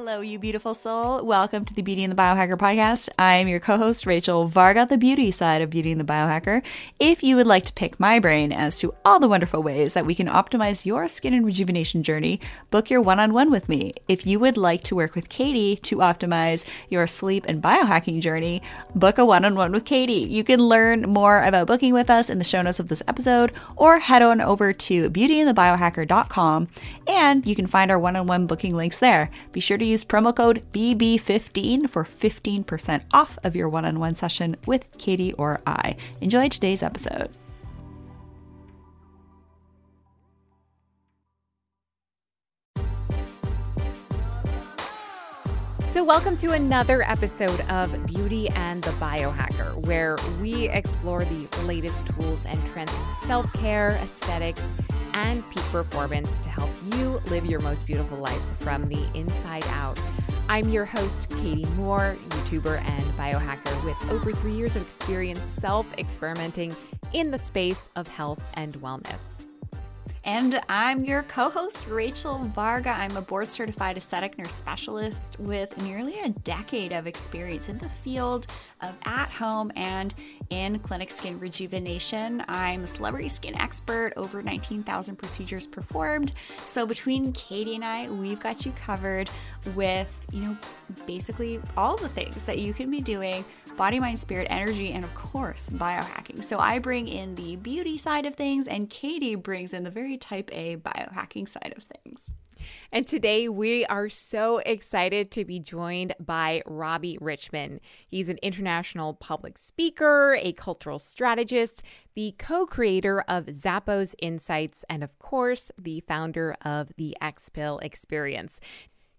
Hello, you beautiful soul. Welcome to the Beauty and the Biohacker podcast. I'm your co host, Rachel Varga, the beauty side of Beauty and the Biohacker. If you would like to pick my brain as to all the wonderful ways that we can optimize your skin and rejuvenation journey, book your one on one with me. If you would like to work with Katie to optimize your sleep and biohacking journey, book a one on one with Katie. You can learn more about booking with us in the show notes of this episode or head on over to beautyandthebiohacker.com and you can find our one on one booking links there. Be sure to use promo code BB15 for 15% off of your one on one session with Katie or I. Enjoy today's episode. So, welcome to another episode of Beauty and the Biohacker, where we explore the latest tools and trends in self care, aesthetics, and peak performance to help you live your most beautiful life from the inside out. I'm your host, Katie Moore, YouTuber and biohacker with over three years of experience self experimenting in the space of health and wellness. And I'm your co host, Rachel Varga. I'm a board certified aesthetic nurse specialist with nearly a decade of experience in the field of at home and in clinic skin rejuvenation. I'm a celebrity skin expert, over 19,000 procedures performed. So between Katie and I, we've got you covered with, you know, basically all the things that you can be doing body, mind, spirit, energy, and of course, biohacking. So I bring in the beauty side of things, and Katie brings in the very type A biohacking side of things. And today we are so excited to be joined by Robbie Richman. He's an international public speaker, a cultural strategist, the co creator of Zappos Insights, and of course, the founder of the X Pill Experience.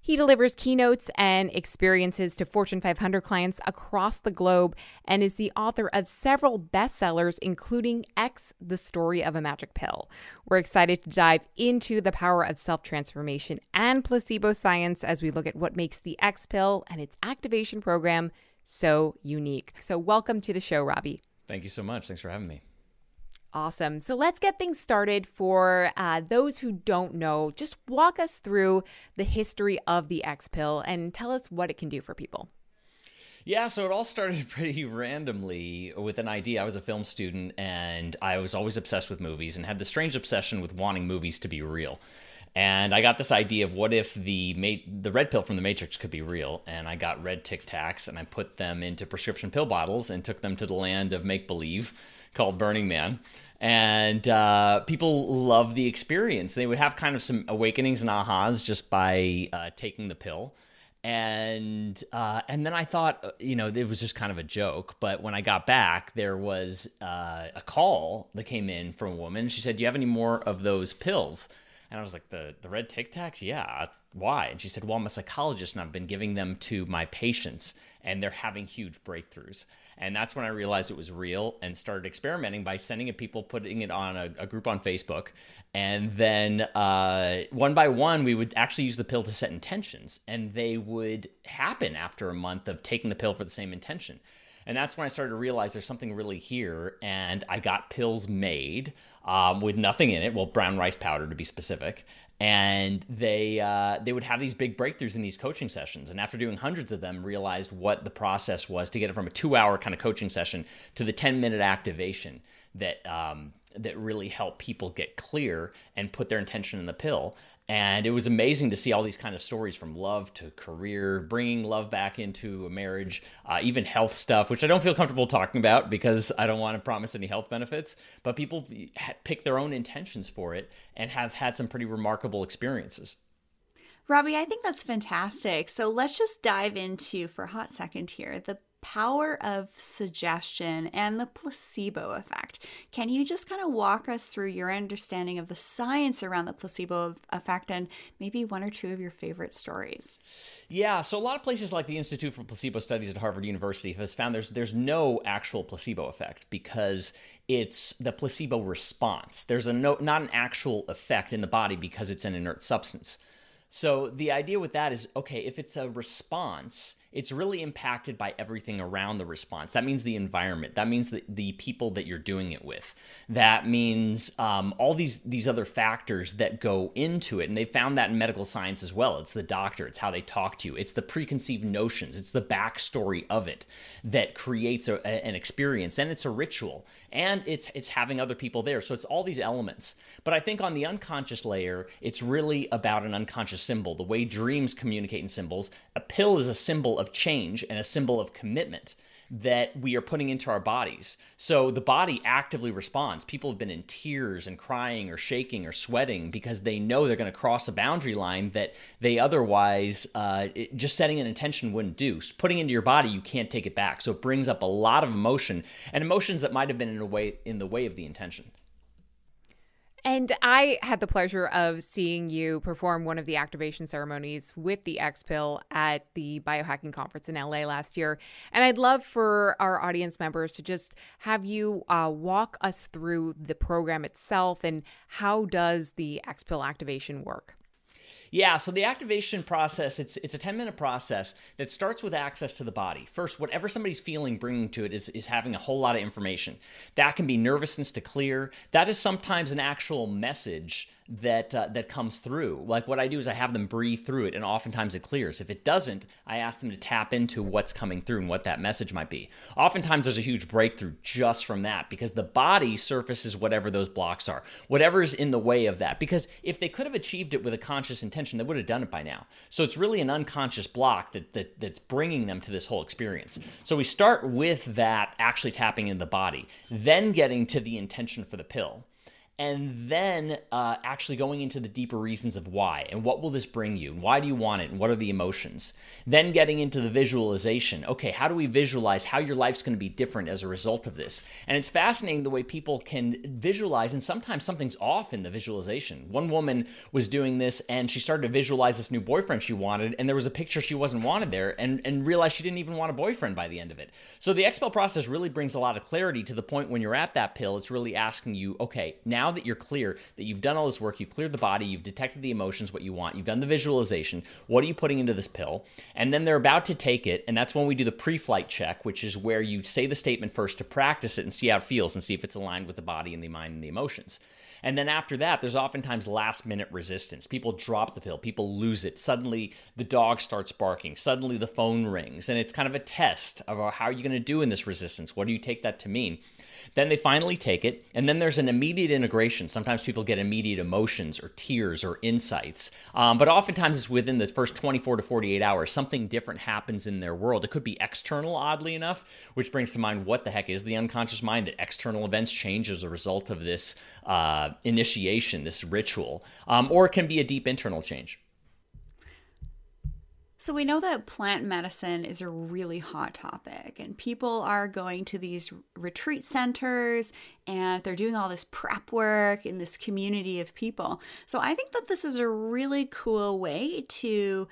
He delivers keynotes and experiences to Fortune 500 clients across the globe and is the author of several bestsellers, including X, The Story of a Magic Pill. We're excited to dive into the power of self transformation and placebo science as we look at what makes the X Pill and its activation program so unique. So, welcome to the show, Robbie. Thank you so much. Thanks for having me. Awesome. So let's get things started for uh, those who don't know. Just walk us through the history of the X pill and tell us what it can do for people. Yeah, so it all started pretty randomly with an idea. I was a film student and I was always obsessed with movies and had this strange obsession with wanting movies to be real. And I got this idea of what if the the red pill from the Matrix could be real, and I got red Tic Tacs and I put them into prescription pill bottles and took them to the land of make believe called Burning Man. And uh, people love the experience. They would have kind of some awakenings and ahas just by uh, taking the pill. And uh, and then I thought, uh, you know, it was just kind of a joke. But when I got back, there was uh, a call that came in from a woman. She said, "Do you have any more of those pills?" And I was like, "The the red Tic Tacs, yeah." Why? And she said, "Well, I'm a psychologist, and I've been giving them to my patients, and they're having huge breakthroughs." And that's when I realized it was real and started experimenting by sending it people, putting it on a, a group on Facebook. And then uh, one by one, we would actually use the pill to set intentions, and they would happen after a month of taking the pill for the same intention. And that's when I started to realize there's something really here. And I got pills made um, with nothing in it, well, brown rice powder to be specific and they uh, they would have these big breakthroughs in these coaching sessions. And after doing hundreds of them realized what the process was to get it from a two hour kind of coaching session to the 10 minute activation that um, that really help people get clear and put their intention in the pill and it was amazing to see all these kind of stories from love to career bringing love back into a marriage uh, even health stuff which i don't feel comfortable talking about because i don't want to promise any health benefits but people pick their own intentions for it and have had some pretty remarkable experiences Robbie, I think that's fantastic. So let's just dive into, for a hot second here, the power of suggestion and the placebo effect. Can you just kind of walk us through your understanding of the science around the placebo effect and maybe one or two of your favorite stories? Yeah, so a lot of places like the Institute for Placebo Studies at Harvard University has found there's there's no actual placebo effect because it's the placebo response. There's a no not an actual effect in the body because it's an inert substance. So the idea with that is okay, if it's a response, it's really impacted by everything around the response. That means the environment. That means the, the people that you're doing it with. That means um, all these these other factors that go into it. And they found that in medical science as well. It's the doctor. It's how they talk to you. It's the preconceived notions. It's the backstory of it that creates a, a, an experience. And it's a ritual. And it's it's having other people there. So it's all these elements. But I think on the unconscious layer, it's really about an unconscious symbol. The way dreams communicate in symbols. A pill is a symbol of change and a symbol of commitment that we are putting into our bodies. So the body actively responds. People have been in tears and crying or shaking or sweating because they know they're going to cross a boundary line that they otherwise uh, it, just setting an intention wouldn't do. So putting into your body, you can't take it back. So it brings up a lot of emotion and emotions that might have been in a way in the way of the intention. And I had the pleasure of seeing you perform one of the activation ceremonies with the X Pill at the biohacking conference in LA last year. And I'd love for our audience members to just have you uh, walk us through the program itself and how does the X Pill activation work? Yeah, so the activation process, it's it's a 10 minute process that starts with access to the body. First, whatever somebody's feeling bringing to it is, is having a whole lot of information. That can be nervousness to clear. That is sometimes an actual message that uh, that comes through. Like what I do is I have them breathe through it, and oftentimes it clears. If it doesn't, I ask them to tap into what's coming through and what that message might be. Oftentimes there's a huge breakthrough just from that because the body surfaces whatever those blocks are, whatever is in the way of that. Because if they could have achieved it with a conscious intention, they would have done it by now. So it's really an unconscious block that, that that's bringing them to this whole experience. So we start with that actually tapping in the body, then getting to the intention for the pill and then uh, actually going into the deeper reasons of why and what will this bring you why do you want it and what are the emotions? Then getting into the visualization. Okay how do we visualize how your life's going to be different as a result of this? And it's fascinating the way people can visualize and sometimes something's off in the visualization. One woman was doing this and she started to visualize this new boyfriend she wanted and there was a picture she wasn't wanted there and, and realized she didn't even want a boyfriend by the end of it. So the Pill process really brings a lot of clarity to the point when you're at that pill. It's really asking you okay now now that you're clear that you've done all this work, you've cleared the body, you've detected the emotions, what you want, you've done the visualization, what are you putting into this pill? And then they're about to take it, and that's when we do the pre flight check, which is where you say the statement first to practice it and see how it feels and see if it's aligned with the body and the mind and the emotions. And then after that, there's oftentimes last minute resistance. People drop the pill, people lose it. Suddenly the dog starts barking, suddenly the phone rings, and it's kind of a test of uh, how are you going to do in this resistance? What do you take that to mean? Then they finally take it, and then there's an immediate integration. Sometimes people get immediate emotions or tears or insights, um, but oftentimes it's within the first 24 to 48 hours. Something different happens in their world. It could be external, oddly enough, which brings to mind what the heck is the unconscious mind that external events change as a result of this uh, initiation, this ritual, um, or it can be a deep internal change. So we know that plant medicine is a really hot topic, and people are going to these retreat centers and they're doing all this prep work in this community of people. So I think that this is a really cool way to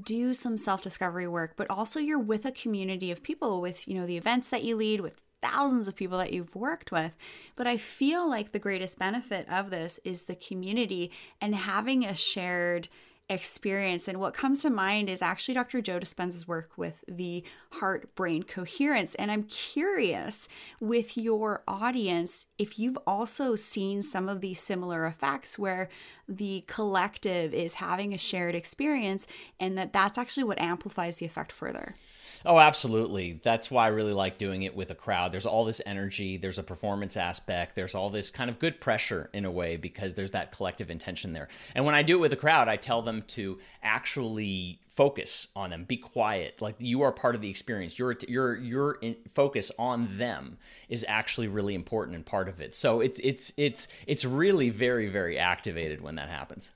do some self-discovery work, but also you're with a community of people with, you know, the events that you lead with thousands of people that you've worked with. But I feel like the greatest benefit of this is the community and having a shared experience. And what comes to mind is actually Dr. Joe Dispenza's work with the heart brain coherence. And I'm curious with your audience if you've also seen some of these similar effects where the collective is having a shared experience and that that's actually what amplifies the effect further. Oh, absolutely. That's why I really like doing it with a crowd. There's all this energy, there's a performance aspect, there's all this kind of good pressure in a way because there's that collective intention there. And when I do it with a crowd, I tell them to actually focus on them be quiet like you are part of the experience your your your focus on them is actually really important and part of it so it's it's it's it's really very very activated when that happens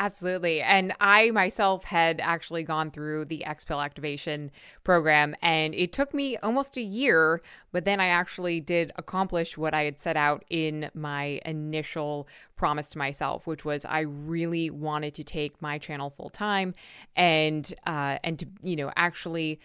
Absolutely. And I myself had actually gone through the X Pill activation program, and it took me almost a year, but then I actually did accomplish what I had set out in my initial promise to myself, which was I really wanted to take my channel full time and uh, and to you know actually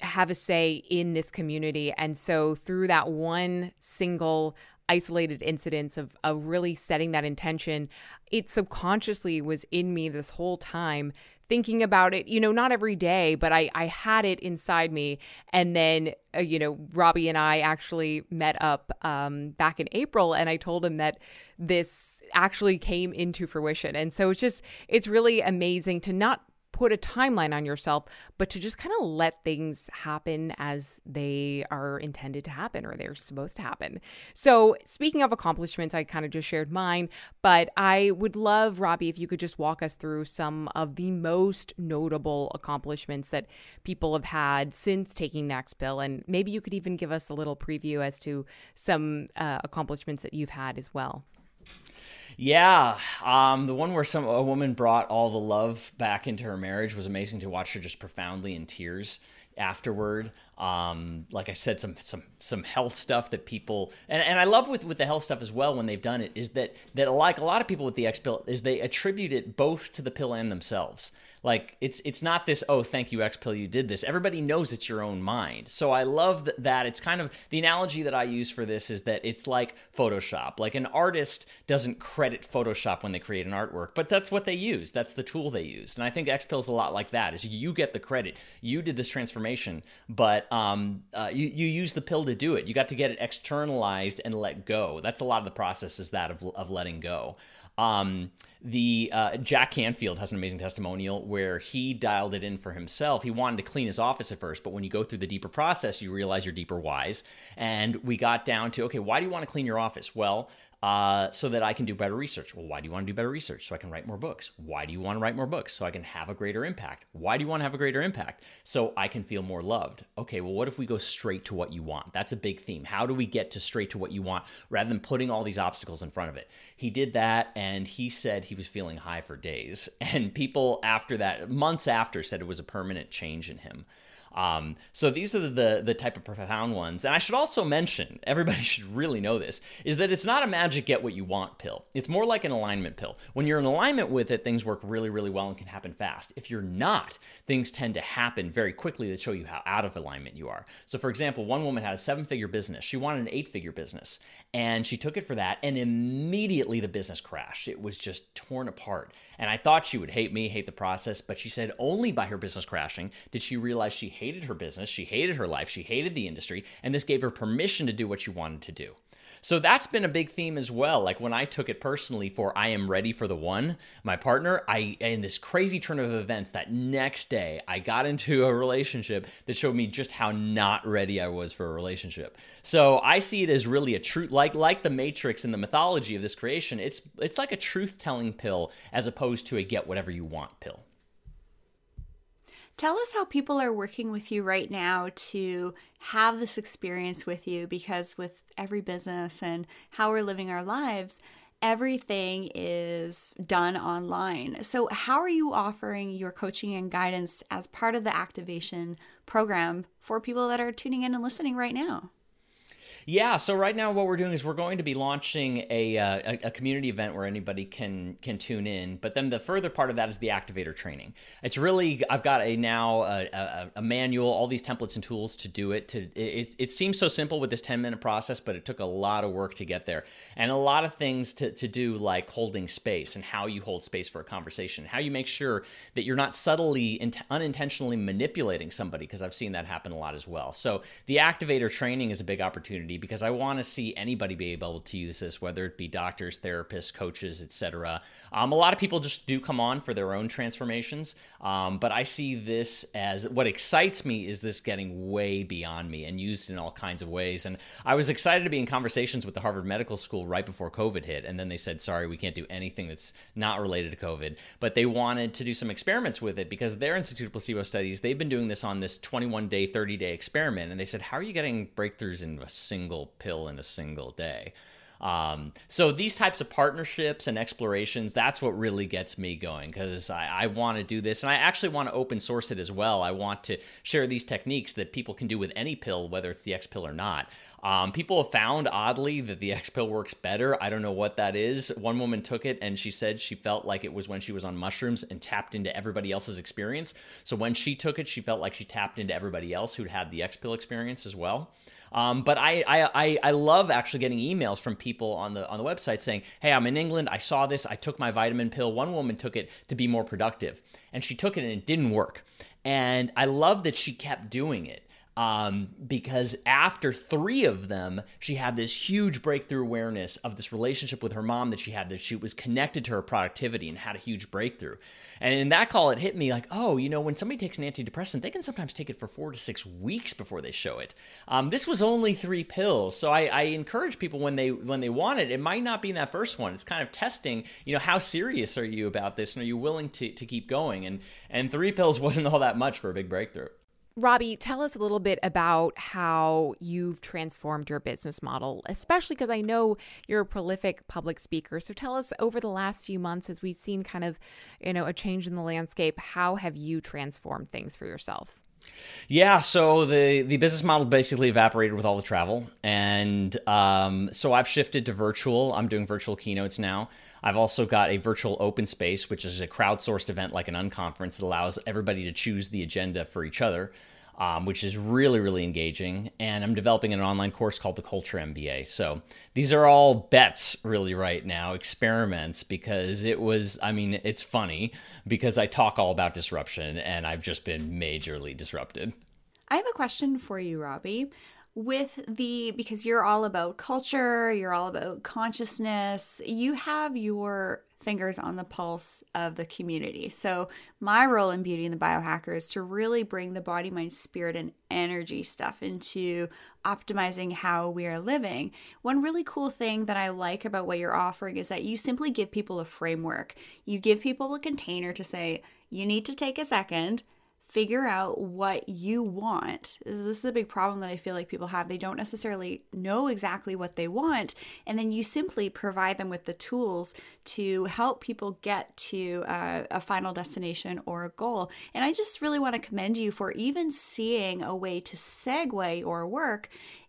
have a say in this community. And so through that one single isolated incidents of, of really setting that intention, it subconsciously was in me this whole time thinking about it, you know, not every day, but I, I had it inside me. And then, uh, you know, Robbie and I actually met up um, back in April, and I told him that this actually came into fruition. And so it's just, it's really amazing to not put a timeline on yourself, but to just kind of let things happen as they are intended to happen or they're supposed to happen. So, speaking of accomplishments, I kind of just shared mine, but I would love, Robbie, if you could just walk us through some of the most notable accomplishments that people have had since taking X Pill. And maybe you could even give us a little preview as to some uh, accomplishments that you've had as well. Yeah, um, the one where some a woman brought all the love back into her marriage was amazing to watch her just profoundly in tears afterward. Um, like I said, some some some health stuff that people and, and I love with with the health stuff as well when they've done it is that that like a lot of people with the X pill is they attribute it both to the pill and themselves. Like it's it's not this oh thank you X pill you did this. Everybody knows it's your own mind. So I love that it's kind of the analogy that I use for this is that it's like Photoshop. Like an artist doesn't credit Photoshop when they create an artwork, but that's what they use. That's the tool they use. And I think X pill is a lot like that. Is you get the credit. You did this transformation, but um, uh, you you use the pill to do it. You got to get it externalized and let go. That's a lot of the process is that of of letting go. Um, the uh, Jack Canfield has an amazing testimonial where he dialed it in for himself. He wanted to clean his office at first, but when you go through the deeper process, you realize your deeper whys. And we got down to okay, why do you want to clean your office? Well, uh, so that I can do better research. Well, why do you want to do better research? So I can write more books. Why do you want to write more books? So I can have a greater impact. Why do you want to have a greater impact? So I can feel more loved. Okay, well, what if we go straight to what you want? That's a big theme. How do we get to straight to what you want rather than putting all these obstacles in front of it? He did that and he said he was feeling high for days. And people after that, months after, said it was a permanent change in him. Um, so these are the the type of profound ones. And I should also mention, everybody should really know this, is that it's not a magic get what you want pill. It's more like an alignment pill. When you're in alignment with it, things work really, really well and can happen fast. If you're not, things tend to happen very quickly that show you how out of alignment you are. So for example, one woman had a seven figure business. She wanted an eight figure business. And she took it for that, and immediately the business crashed. It was just torn apart. And I thought she would hate me, hate the process, but she said only by her business crashing did she realize she hated her business, she hated her life, she hated the industry, and this gave her permission to do what she wanted to do. So that's been a big theme as well. Like when I took it personally for I am ready for the one, my partner, I in this crazy turn of events that next day I got into a relationship that showed me just how not ready I was for a relationship. So I see it as really a truth like like the matrix and the mythology of this creation. It's it's like a truth-telling pill as opposed to a get whatever you want pill. Tell us how people are working with you right now to have this experience with you because with every business and how we're living our lives, everything is done online. So, how are you offering your coaching and guidance as part of the activation program for people that are tuning in and listening right now? Yeah, so right now what we're doing is we're going to be launching a, uh, a, community event where anybody can can tune in. But then the further part of that is the activator training. It's really I've got a now a, a, a manual, all these templates and tools to do it. To it, it seems so simple with this ten minute process, but it took a lot of work to get there, and a lot of things to to do like holding space and how you hold space for a conversation, how you make sure that you're not subtly unintentionally manipulating somebody because I've seen that happen a lot as well. So the activator training is a big opportunity community because I want to see anybody be able to use this, whether it be doctors, therapists, coaches, etc. Um, a lot of people just do come on for their own transformations, um, but I see this as what excites me is this getting way beyond me and used in all kinds of ways. And I was excited to be in conversations with the Harvard Medical School right before COVID hit, and then they said, "Sorry, we can't do anything that's not related to COVID." But they wanted to do some experiments with it because their Institute of Placebo Studies they've been doing this on this 21 day, 30 day experiment, and they said, "How are you getting breakthroughs in a single single pill in a single day. Um, so these types of partnerships and explorations, that's what really gets me going because I, I want to do this and I actually want to open source it as well. I want to share these techniques that people can do with any pill, whether it's the X pill or not. Um, people have found oddly that the X pill works better. I don't know what that is. One woman took it and she said she felt like it was when she was on mushrooms and tapped into everybody else's experience. So when she took it, she felt like she tapped into everybody else who'd had the X pill experience as well. Um, but I, I, I love actually getting emails from people on the on the website saying, "Hey, I'm in England. I saw this. I took my vitamin pill. One woman took it to be more productive, and she took it and it didn't work. And I love that she kept doing it um, because after three of them, she had this huge breakthrough awareness of this relationship with her mom that she had, that she was connected to her productivity and had a huge breakthrough. And in that call, it hit me like, oh, you know, when somebody takes an antidepressant, they can sometimes take it for four to six weeks before they show it. Um, this was only three pills, so I, I encourage people when they when they want it, it might not be in that first one. It's kind of testing, you know, how serious are you about this, and are you willing to to keep going? And and three pills wasn't all that much for a big breakthrough. Robbie, tell us a little bit about how you've transformed your business model, especially because I know you're a prolific public speaker. So tell us over the last few months as we've seen kind of, you know, a change in the landscape, how have you transformed things for yourself? Yeah, so the the business model basically evaporated with all the travel, and um, so I've shifted to virtual. I'm doing virtual keynotes now. I've also got a virtual open space, which is a crowdsourced event like an unconference that allows everybody to choose the agenda for each other um, which is really, really engaging. And I'm developing an online course called the Culture MBA. So these are all bets, really, right now, experiments, because it was, I mean, it's funny because I talk all about disruption and I've just been majorly disrupted. I have a question for you, Robbie with the because you're all about culture, you're all about consciousness, you have your fingers on the pulse of the community. So, my role in Beauty and the Biohacker is to really bring the body, mind, spirit, and energy stuff into optimizing how we are living. One really cool thing that I like about what you're offering is that you simply give people a framework. You give people a container to say, you need to take a second figure out what you want. This is a big problem that I feel like people have. They don't necessarily know exactly what they want. And then you simply provide them with the tools to help people get to a, a final destination or a goal. And I just really want to commend you for even seeing a way to segue or work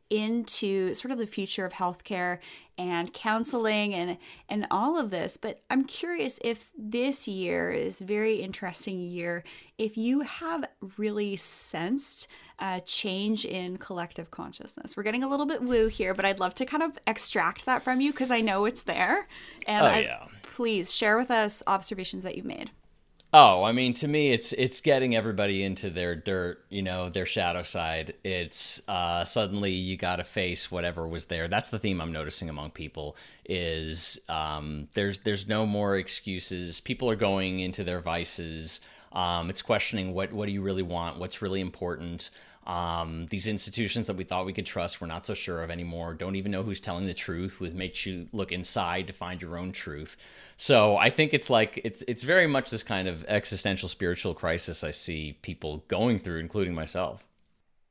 into sort of the future of healthcare and counseling and and all of this. But i'm curious if this year is very interesting year if you have really sensed a change in collective consciousness. We're getting a little bit woo here but i'd love to kind of extract that from you because i know it's there. And oh, I, yeah. please share with us observations that you've made Oh, I mean, to me, it's it's getting everybody into their dirt, you know, their shadow side. It's uh, suddenly you got to face whatever was there. That's the theme I'm noticing among people. Is um, there's there's no more excuses. People are going into their vices. Um, it's questioning what what do you really want? What's really important? Um, these institutions that we thought we could trust, we're not so sure of anymore. Don't even know who's telling the truth. With makes you look inside to find your own truth. So I think it's like it's it's very much this kind of existential spiritual crisis I see people going through, including myself.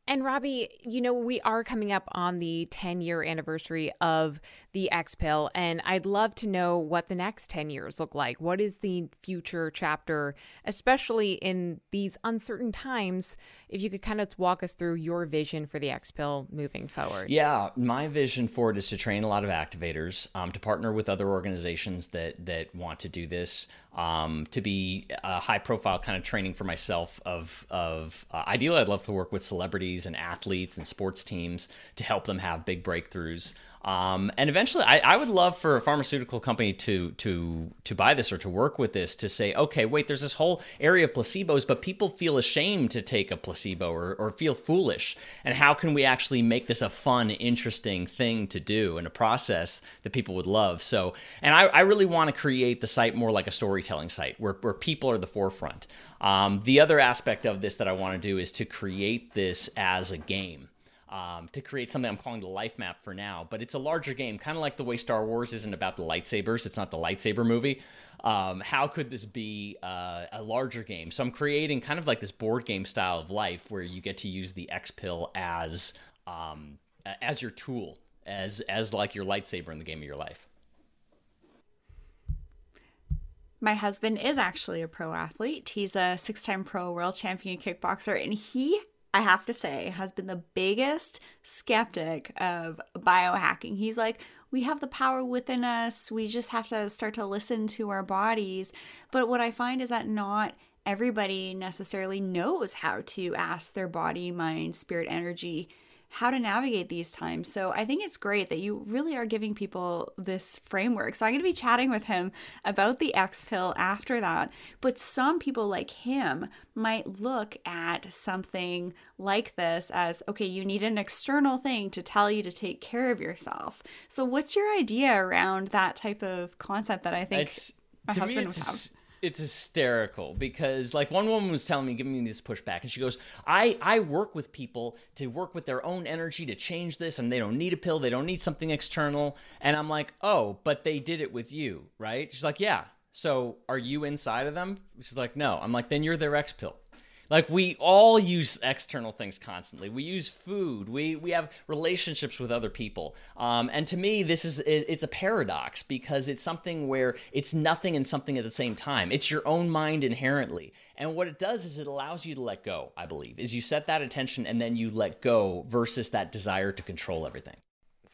And Robbie, you know, we are coming up on the 10 year anniversary of the X pill, and I'd love to know what the next 10 years look like. What is the future chapter, especially in these uncertain times? If you could kind of walk us through your vision for the X pill moving forward. Yeah, my vision for it is to train a lot of activators, um, to partner with other organizations that that want to do this, um, to be a high profile kind of training for myself. Of of uh, ideally, I'd love to work with celebrities and athletes and sports teams to help them have big breakthroughs. Um, and eventually, I, I, would love for a pharmaceutical company to to to buy this or to work with this to say, okay, wait, there's this whole area of placebos, but people feel ashamed to take a placebo or, or feel foolish. And how can we actually make this a fun, interesting thing to do and a process that people would love? So, and I, I really want to create the site more like a storytelling site where, where people are the forefront. Um, the other aspect of this that I want to do is to create this as a game um, to create something I'm calling the life map for now. But it's a larger game, kind of like the way Star Wars isn't about the lightsabers. It's not the lightsaber movie. Um, how could this be uh, a larger game? So I'm creating kind of like this board game style of life where you get to use the X pill as um, as your tool as as like your lightsaber in the game of your life. My husband is actually a pro athlete. He's a six time pro world champion kickboxer, and he, I have to say, has been the biggest skeptic of biohacking. He's like, we have the power within us. We just have to start to listen to our bodies. But what I find is that not everybody necessarily knows how to ask their body, mind, spirit, energy how to navigate these times. So I think it's great that you really are giving people this framework. So I'm going to be chatting with him about the X pill after that. But some people like him might look at something like this as okay, you need an external thing to tell you to take care of yourself. So what's your idea around that type of concept that I think It's, my husband would have? It's hysterical because like one woman was telling me giving me this pushback and she goes i i work with people to work with their own energy to change this and they don't need a pill they don't need something external. And i'm like oh but they did it with you right? She's like yeah. So are you inside of them? She's like no. I'm like then you're their x pill like we all use external things constantly. We use food. We we have relationships with other people. Um, and to me, this is it, it's a paradox because it's something where it's nothing and something at the same time. It's your own mind inherently. And what it does is it allows you to let go. I believe is you set that attention and then you let go versus that desire to control everything.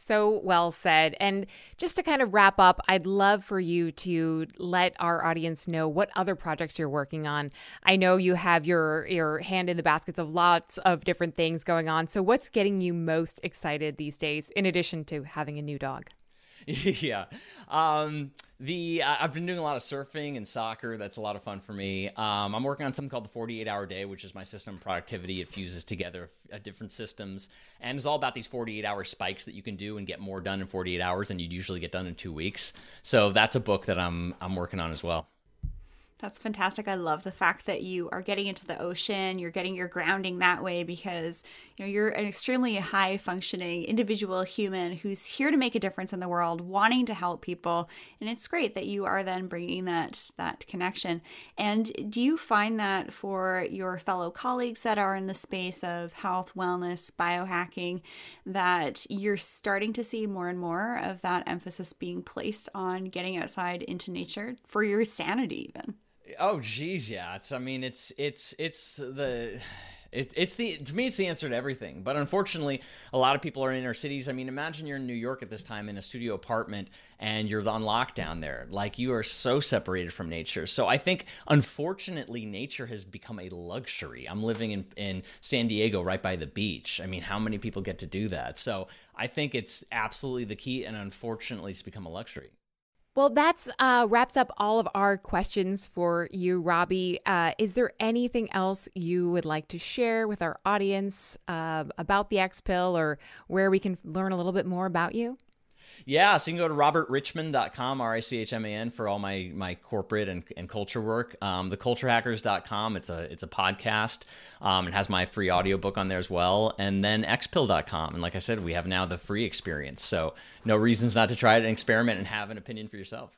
So well said. And just to kind of wrap up, I'd love for you to let our audience know what other projects you're working on. I know you have your your hand in the baskets of lots of different things going on. So what's getting you most excited these days in addition to having a new dog? yeah. Um, the uh, I've been doing a lot of surfing and soccer. That's a lot of fun for me. Um, I'm working on something called the 48 hour day, which is my system of productivity. It fuses together uh, different systems and it's all about these 48 hour spikes that you can do and get more done in 48 hours than you'd usually get done in two weeks. So that's a book that I'm I'm working on as well. That's fantastic. I love the fact that you are getting into the ocean, you're getting your grounding that way because, you know, you're an extremely high functioning individual human who's here to make a difference in the world, wanting to help people, and it's great that you are then bringing that that connection. And do you find that for your fellow colleagues that are in the space of health, wellness, biohacking that you're starting to see more and more of that emphasis being placed on getting outside into nature for your sanity even? Oh, geez, yeah. It's. I mean, it's it's it's the. It, it's the to me it's the answer to everything but unfortunately a lot of people are in inner cities i mean imagine you're in new york at this time in a studio apartment and you're on lockdown there like you are so separated from nature so i think unfortunately nature has become a luxury i'm living in, in san diego right by the beach i mean how many people get to do that so i think it's absolutely the key and unfortunately it's become a luxury Well, that's uh, wraps up all of our questions for you, Robbie. Uh, is there anything else you would like to share with our audience uh, about the X Pill or where we can learn a little bit more about you? Yeah, so you can go to robertrichman.com, R I C H M A N, for all my my corporate and, and culture work. Um, theculturehackers.com, it's a it's a podcast. Um, it has my free audiobook on there as well. And then xpill.com. And like I said, we have now the free experience. So no reasons not to try it and experiment and have an opinion for yourself.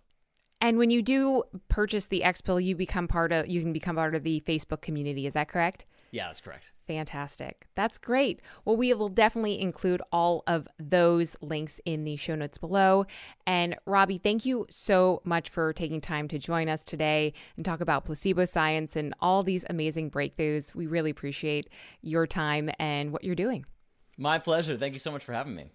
And when you do purchase the X Pill, you become part of you can become part of the Facebook community. Is that correct? Yeah, that's correct. Fantastic. That's great. Well, we will definitely include all of those links in the show notes below. And Robbie, thank you so much for taking time to join us today and talk about placebo science and all these amazing breakthroughs. We really appreciate your time and what you're doing. My pleasure. Thank you so much for having me.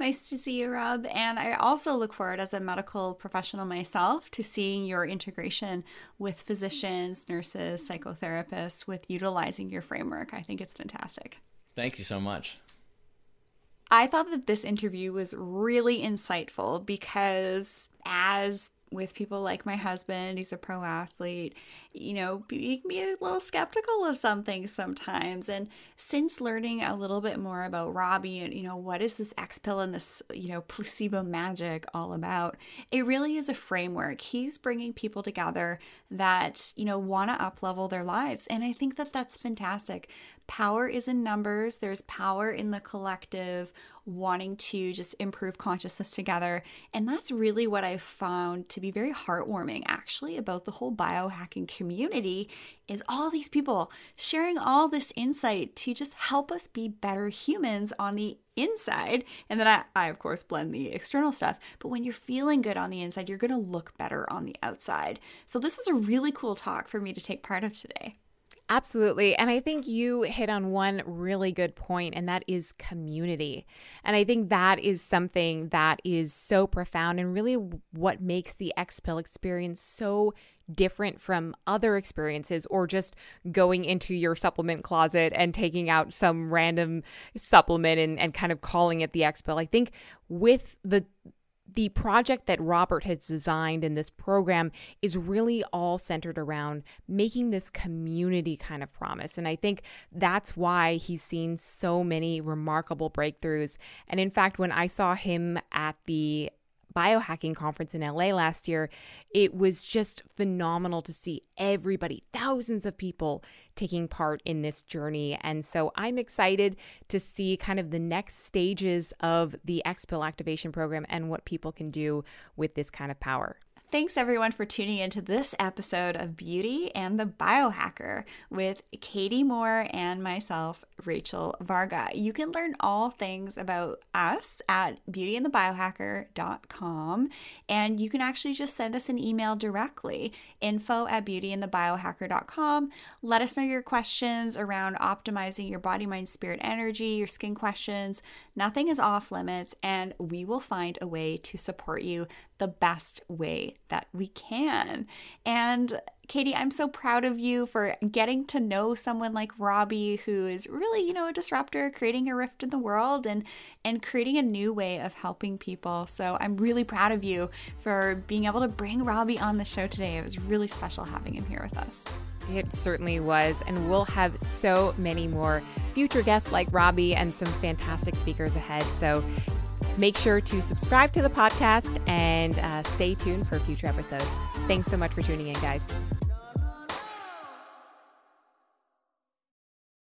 Nice to see you, Rob. And I also look forward, as a medical professional myself, to seeing your integration with physicians, nurses, psychotherapists, with utilizing your framework. I think it's fantastic. Thank you so much. I thought that this interview was really insightful because, as with people like my husband, he's a pro athlete, you know, you can be a little skeptical of some things sometimes. And since learning a little bit more about Robbie and, you know, what is this X pill and this, you know, placebo magic all about, it really is a framework. He's bringing people together that, you know, want to up level their lives. And I think that that's fantastic. Power is in numbers, there's power in the collective wanting to just improve consciousness together. And that's really what I've found to be very heartwarming actually about the whole biohacking community is all these people sharing all this insight to just help us be better humans on the inside. And then I, I, of course, blend the external stuff. But when you're feeling good on the inside, you're going to look better on the outside. So, this is a really cool talk for me to take part of today. Absolutely. And I think you hit on one really good point, and that is community. And I think that is something that is so profound and really what makes the Xpill experience so different from other experiences or just going into your supplement closet and taking out some random supplement and, and kind of calling it the Xpill. I think with the the project that Robert has designed in this program is really all centered around making this community kind of promise. And I think that's why he's seen so many remarkable breakthroughs. And in fact, when I saw him at the biohacking conference in LA last year, it was just phenomenal to see everybody, thousands of people taking part in this journey. And so I'm excited to see kind of the next stages of the Xpill activation program and what people can do with this kind of power. Thanks everyone for tuning into this episode of Beauty and the Biohacker with Katie Moore and myself, Rachel Varga. You can learn all things about us at beautyandthebiohacker.com and you can actually just send us an email directly info at beautyandthebiohacker.com. Let us know your questions around optimizing your body, mind, spirit, energy, your skin questions. Nothing is off limits, and we will find a way to support you the best way that we can. And Katie, I'm so proud of you for getting to know someone like Robbie who is really, you know, a disruptor, creating a rift in the world and and creating a new way of helping people. So I'm really proud of you for being able to bring Robbie on the show today. It was really special having him here with us. It certainly was. And we'll have so many more future guests like Robbie and some fantastic speakers ahead. So Make sure to subscribe to the podcast and uh, stay tuned for future episodes. Thanks so much for tuning in, guys.